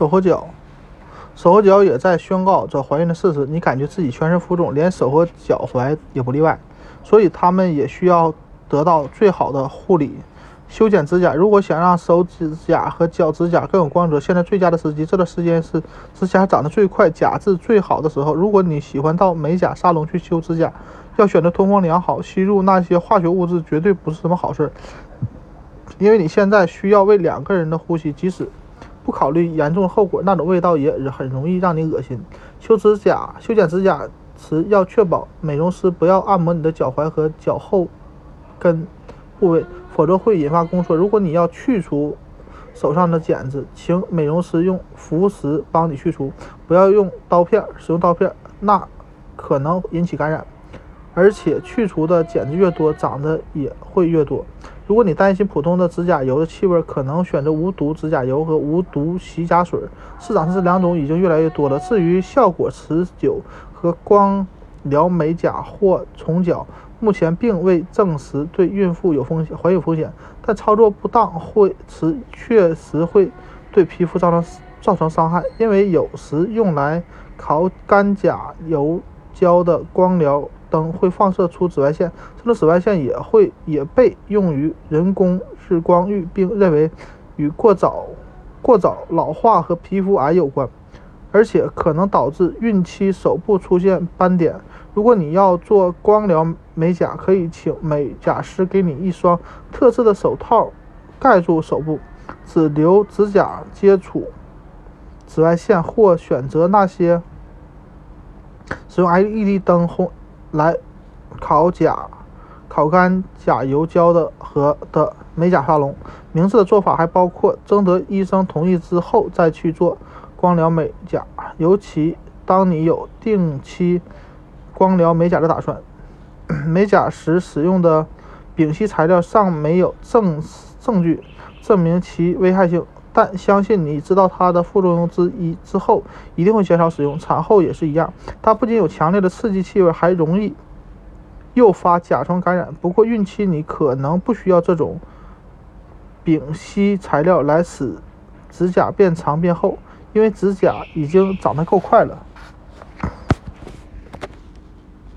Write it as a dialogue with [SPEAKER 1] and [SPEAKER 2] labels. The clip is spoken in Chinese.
[SPEAKER 1] 手和脚，手和脚也在宣告着怀孕的事实。你感觉自己全身浮肿，连手和脚踝也不例外，所以他们也需要得到最好的护理。修剪指甲，如果想让手指甲和脚指甲更有光泽，现在最佳的时机，这段时间是指甲长得最快、甲质最好的时候。如果你喜欢到美甲沙龙去修指甲，要选择通风良好，吸入那些化学物质绝对不是什么好事，因为你现在需要为两个人的呼吸，即使不考虑严重后果，那种味道也很容易让你恶心。修指甲、修剪指甲时要确保美容师不要按摩你的脚踝和脚后跟部位。否则会引发宫缩。如果你要去除手上的茧子，请美容师用浮石帮你去除，不要用刀片。使用刀片，那可能引起感染，而且去除的茧子越多，长得也会越多。如果你担心普通的指甲油的气味，可能选择无毒指甲油和无毒洗甲水。市场上这两种已经越来越多了。至于效果持久和光疗美甲或重脚。目前并未证实对孕妇有风险，怀有风险，但操作不当会持确实会对皮肤造成造成伤害，因为有时用来烤干甲油胶的光疗灯会放射出紫外线，这种紫外线也会也被用于人工日光浴，并认为与过早过早老化和皮肤癌有关，而且可能导致孕期手部出现斑点。如果你要做光疗美甲，可以请美甲师给你一双特制的手套，盖住手部，只留指甲接触紫外线，或选择那些使用 LED 灯烘来烤甲、烤干甲油胶的和的美甲沙龙。明智的做法还包括征得医生同意之后再去做光疗美甲，尤其当你有定期。光疗美甲的打算，美甲时使用的丙烯材料尚没有证证据证明其危害性，但相信你知道它的副作用之一之后，一定会减少使用。产后也是一样，它不仅有强烈的刺激气味，还容易诱发甲状感染。不过孕期你可能不需要这种丙烯材料来使指甲变长变厚，因为指甲已经长得够快了。